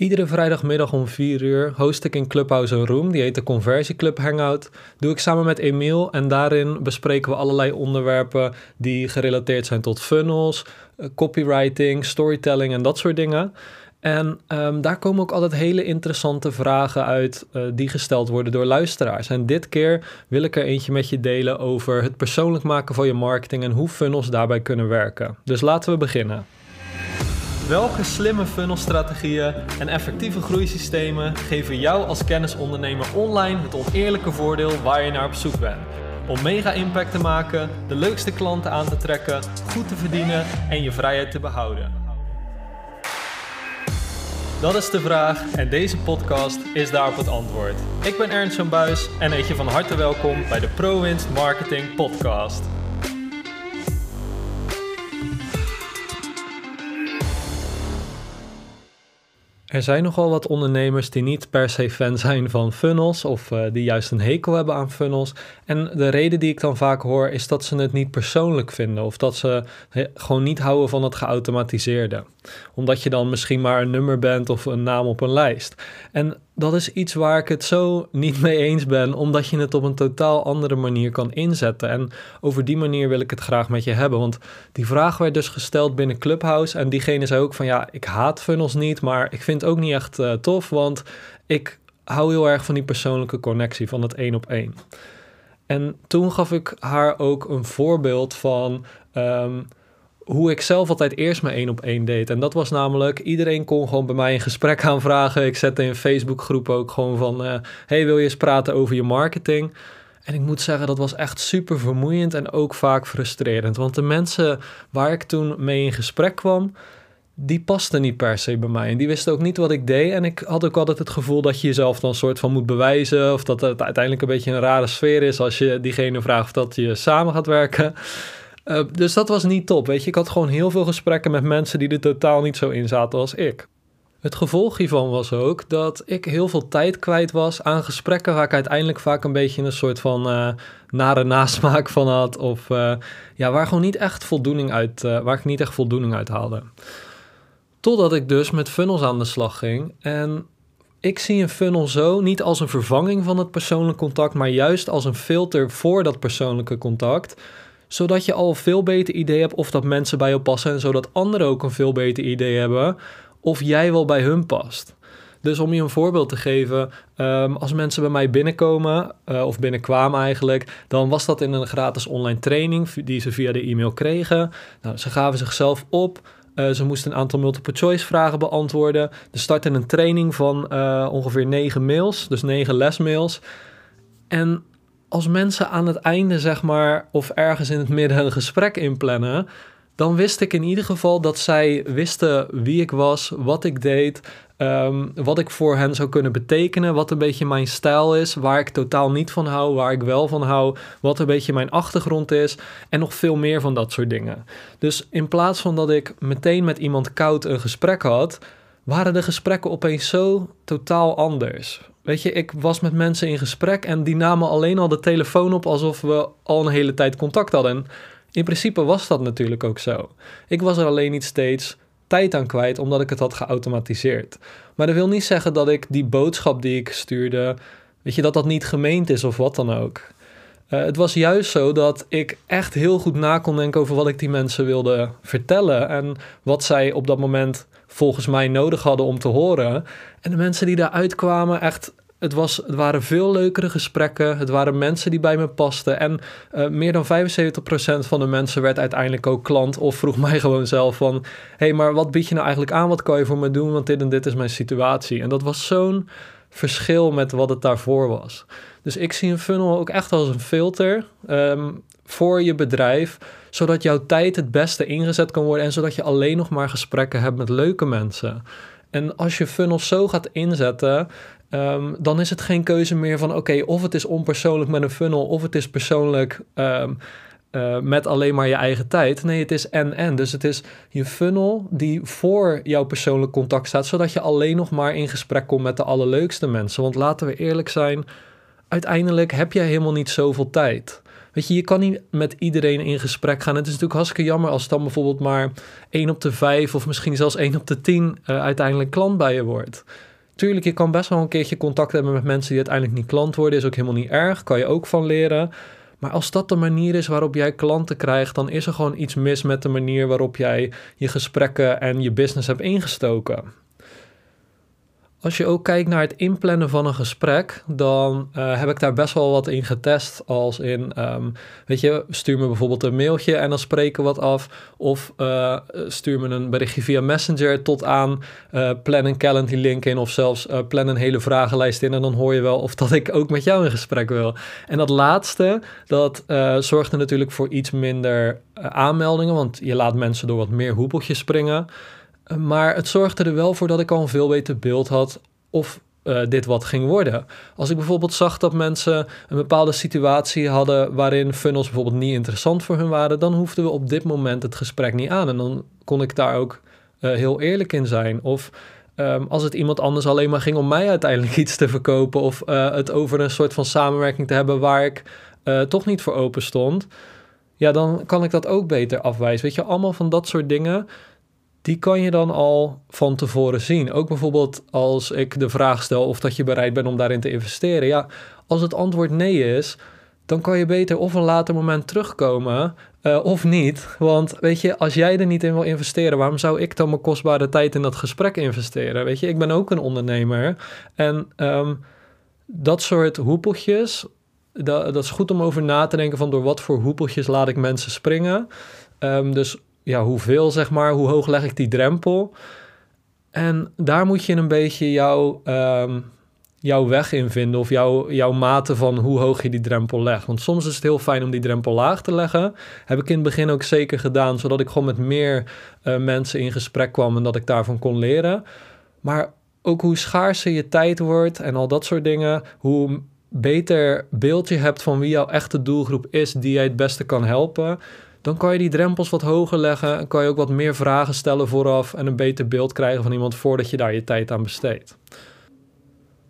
Iedere vrijdagmiddag om 4 uur host ik in Clubhouse een room, die heet de Conversieclub Hangout. Doe ik samen met Emiel en daarin bespreken we allerlei onderwerpen die gerelateerd zijn tot funnels, eh, copywriting, storytelling en dat soort dingen. En um, daar komen ook altijd hele interessante vragen uit uh, die gesteld worden door luisteraars. En dit keer wil ik er eentje met je delen over het persoonlijk maken van je marketing en hoe funnels daarbij kunnen werken. Dus laten we beginnen. Welke slimme funnelstrategieën en effectieve groeisystemen geven jou als kennisondernemer online het oneerlijke voordeel waar je naar op zoek bent? Om mega impact te maken, de leukste klanten aan te trekken, goed te verdienen en je vrijheid te behouden. Dat is de vraag en deze podcast is daarop het antwoord. Ik ben Ernst van Buis en heet je van harte welkom bij de ProWinst Marketing Podcast. Er zijn nogal wat ondernemers die niet per se fan zijn van funnels of uh, die juist een hekel hebben aan funnels. En de reden die ik dan vaak hoor is dat ze het niet persoonlijk vinden of dat ze gewoon niet houden van het geautomatiseerde. Omdat je dan misschien maar een nummer bent of een naam op een lijst. En dat is iets waar ik het zo niet mee eens ben, omdat je het op een totaal andere manier kan inzetten. En over die manier wil ik het graag met je hebben. Want die vraag werd dus gesteld binnen Clubhouse. En diegene zei ook van ja, ik haat funnels niet, maar ik vind het ook niet echt uh, tof, want ik hou heel erg van die persoonlijke connectie, van het één op één. En toen gaf ik haar ook een voorbeeld van. Um, hoe ik zelf altijd eerst mijn één op één deed. En dat was namelijk, iedereen kon gewoon bij mij een gesprek aanvragen. Ik zette in een Facebookgroep ook gewoon van, uh, hey, wil je eens praten over je marketing? En ik moet zeggen, dat was echt super vermoeiend en ook vaak frustrerend. Want de mensen waar ik toen mee in gesprek kwam, die pasten niet per se bij mij. En die wisten ook niet wat ik deed. En ik had ook altijd het gevoel dat je jezelf dan soort van moet bewijzen. Of dat het uiteindelijk een beetje een rare sfeer is als je diegene vraagt of dat je samen gaat werken. Uh, dus dat was niet top. Weet je, ik had gewoon heel veel gesprekken met mensen die er totaal niet zo in zaten als ik. Het gevolg hiervan was ook dat ik heel veel tijd kwijt was aan gesprekken waar ik uiteindelijk vaak een beetje een soort van uh, nare nasmaak van had. Of uh, ja, waar gewoon niet echt voldoening uit, waar ik niet echt voldoening uit haalde. Totdat ik dus met funnels aan de slag ging. En ik zie een funnel zo niet als een vervanging van het persoonlijk contact, maar juist als een filter voor dat persoonlijke contact zodat je al veel beter idee hebt of dat mensen bij jou passen en zodat anderen ook een veel beter idee hebben of jij wel bij hun past. Dus om je een voorbeeld te geven, um, als mensen bij mij binnenkomen, uh, of binnenkwamen eigenlijk, dan was dat in een gratis online training die ze via de e-mail kregen. Nou, ze gaven zichzelf op. Uh, ze moesten een aantal multiple choice vragen beantwoorden. Er startte een training van uh, ongeveer negen mails, dus negen lesmails. En als mensen aan het einde, zeg maar, of ergens in het midden een gesprek inplannen, dan wist ik in ieder geval dat zij wisten wie ik was, wat ik deed, um, wat ik voor hen zou kunnen betekenen, wat een beetje mijn stijl is, waar ik totaal niet van hou, waar ik wel van hou, wat een beetje mijn achtergrond is en nog veel meer van dat soort dingen. Dus in plaats van dat ik meteen met iemand koud een gesprek had, waren de gesprekken opeens zo totaal anders. Weet je, ik was met mensen in gesprek en die namen alleen al de telefoon op alsof we al een hele tijd contact hadden. En in principe was dat natuurlijk ook zo. Ik was er alleen niet steeds tijd aan kwijt omdat ik het had geautomatiseerd. Maar dat wil niet zeggen dat ik die boodschap die ik stuurde, weet je, dat dat niet gemeend is of wat dan ook. Uh, het was juist zo dat ik echt heel goed na kon denken over wat ik die mensen wilde vertellen en wat zij op dat moment volgens mij nodig hadden om te horen. En de mensen die daaruit kwamen, echt het, was, het waren veel leukere gesprekken. Het waren mensen die bij me pasten. En uh, meer dan 75% van de mensen werd uiteindelijk ook klant. Of vroeg mij gewoon zelf van... hey, maar wat bied je nou eigenlijk aan? Wat kan je voor me doen? Want dit en dit is mijn situatie. En dat was zo'n verschil met wat het daarvoor was. Dus ik zie een funnel ook echt als een filter um, voor je bedrijf... zodat jouw tijd het beste ingezet kan worden... en zodat je alleen nog maar gesprekken hebt met leuke mensen... En als je funnels zo gaat inzetten, Um, dan is het geen keuze meer van oké, of het is onpersoonlijk met een funnel, of het is persoonlijk um, uh, met alleen maar je eigen tijd. Nee, het is en-en. Dus het is je funnel die voor jouw persoonlijk contact staat, zodat je alleen nog maar in gesprek komt met de allerleukste mensen. Want laten we eerlijk zijn, uiteindelijk heb jij helemaal niet zoveel tijd. weet je, je kan niet met iedereen in gesprek gaan. Het is natuurlijk hartstikke jammer als dan bijvoorbeeld maar 1 op de 5 of misschien zelfs 1 op de 10 uh, uiteindelijk klant bij je wordt. Tuurlijk, je kan best wel een keertje contact hebben met mensen die uiteindelijk niet klant worden. Is ook helemaal niet erg, kan je ook van leren. Maar als dat de manier is waarop jij klanten krijgt, dan is er gewoon iets mis met de manier waarop jij je gesprekken en je business hebt ingestoken. Als je ook kijkt naar het inplannen van een gesprek, dan uh, heb ik daar best wel wat in getest. Als in, um, weet je, stuur me bijvoorbeeld een mailtje en dan spreken we wat af. Of uh, stuur me een berichtje via Messenger tot aan uh, plan een calendar link in. Of zelfs plan een hele vragenlijst in. En dan hoor je wel of dat ik ook met jou in gesprek wil. En dat laatste, dat zorgt er natuurlijk voor iets minder aanmeldingen. Want je laat mensen door wat meer hoepeltjes springen. Maar het zorgde er wel voor dat ik al een veel beter beeld had of uh, dit wat ging worden. Als ik bijvoorbeeld zag dat mensen een bepaalde situatie hadden waarin funnels bijvoorbeeld niet interessant voor hun waren, dan hoefden we op dit moment het gesprek niet aan. En dan kon ik daar ook uh, heel eerlijk in zijn. Of um, als het iemand anders alleen maar ging om mij uiteindelijk iets te verkopen, of uh, het over een soort van samenwerking te hebben waar ik toch niet voor open stond. Ja, dan kan ik dat ook beter afwijzen. Weet je, allemaal van dat soort dingen die kan je dan al van tevoren zien. Ook bijvoorbeeld als ik de vraag stel of dat je bereid bent om daarin te investeren. Ja, als het antwoord nee is, dan kan je beter of een later moment terugkomen uh, of niet. Want weet je, als jij er niet in wil investeren, waarom zou ik dan mijn kostbare tijd in dat gesprek investeren? Weet je, ik ben ook een ondernemer. En um, dat soort hoepeltjes, dat, dat, is goed om over na te denken van door wat voor hoepeltjes laat ik mensen springen. Um, dus ja, hoeveel zeg maar, hoe hoog leg ik die drempel? En daar moet je een beetje jouw, um, jouw weg in vinden of jouw, jouw mate van hoe hoog je die drempel legt. Want soms is het heel fijn om die drempel laag te leggen. Heb ik in het begin ook zeker gedaan, zodat ik gewoon met meer uh, mensen in gesprek kwam en dat ik daarvan kon leren. Maar ook hoe schaarser je tijd wordt en al dat soort dingen, hoe beter beeld je hebt van wie jouw echte doelgroep is die jij het beste kan helpen dan kan je die drempels wat hoger leggen en kan je ook wat meer vragen stellen vooraf en een beter beeld krijgen van iemand voordat je daar je tijd aan besteedt.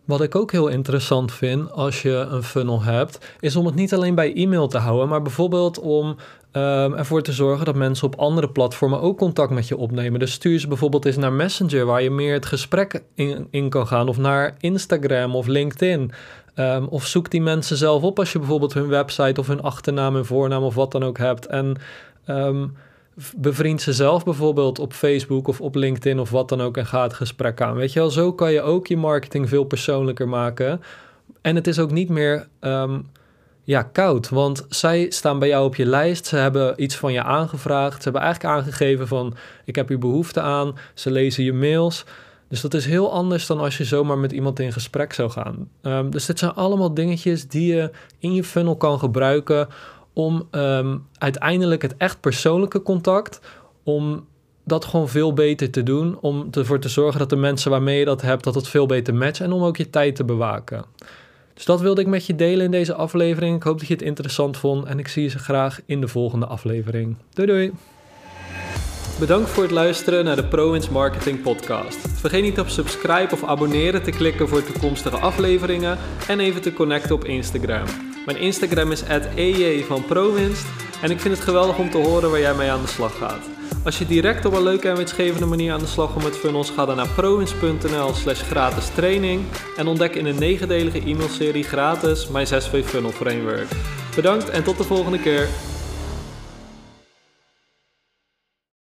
Wat ik ook heel interessant vind als je een funnel hebt, is om het niet alleen bij e-mail te houden, maar bijvoorbeeld om um, ervoor te zorgen dat mensen op andere platformen ook contact met je opnemen. Dus stuur ze bijvoorbeeld eens naar Messenger, waar je meer het gesprek in, in kan gaan, of naar Instagram of LinkedIn. Um, of zoek die mensen zelf op als je bijvoorbeeld hun website of hun achternaam en voornaam of wat dan ook hebt. En um, bevriend ze zelf bijvoorbeeld op Facebook of op LinkedIn of wat dan ook en ga het gesprek aan. Weet je wel, zo kan je ook je marketing veel persoonlijker maken. En het is ook niet meer um, ja, koud, want zij staan bij jou op je lijst. Ze hebben iets van je aangevraagd. Ze hebben eigenlijk aangegeven van ik heb hier behoefte aan. Ze lezen je mails. Dus dat is heel anders dan als je zomaar met iemand in gesprek zou gaan. Um, dus dit zijn allemaal dingetjes die je in je funnel kan gebruiken om um, uiteindelijk het echt persoonlijke contact, om dat gewoon veel beter te doen. Om ervoor te zorgen dat de mensen waarmee je dat hebt, dat het veel beter matcht en om ook je tijd te bewaken. Dus dat wilde ik met je delen in deze aflevering. Ik hoop dat je het interessant vond en ik zie je graag in de volgende aflevering. Doei doei! Bedankt voor het luisteren naar de ProWins Marketing Podcast. Vergeet niet op subscribe of abonneren te klikken voor toekomstige afleveringen en even te connecten op Instagram. Mijn Instagram is @ej van ProWinst en ik vind het geweldig om te horen waar jij mee aan de slag gaat. Als je direct op een leuke en winstgevende manier aan de slag gaat met funnels, ga dan naar prowins.nl slash gratis training en ontdek in een negendelige e-mailserie gratis mijn 6V Funnel Framework. Bedankt en tot de volgende keer.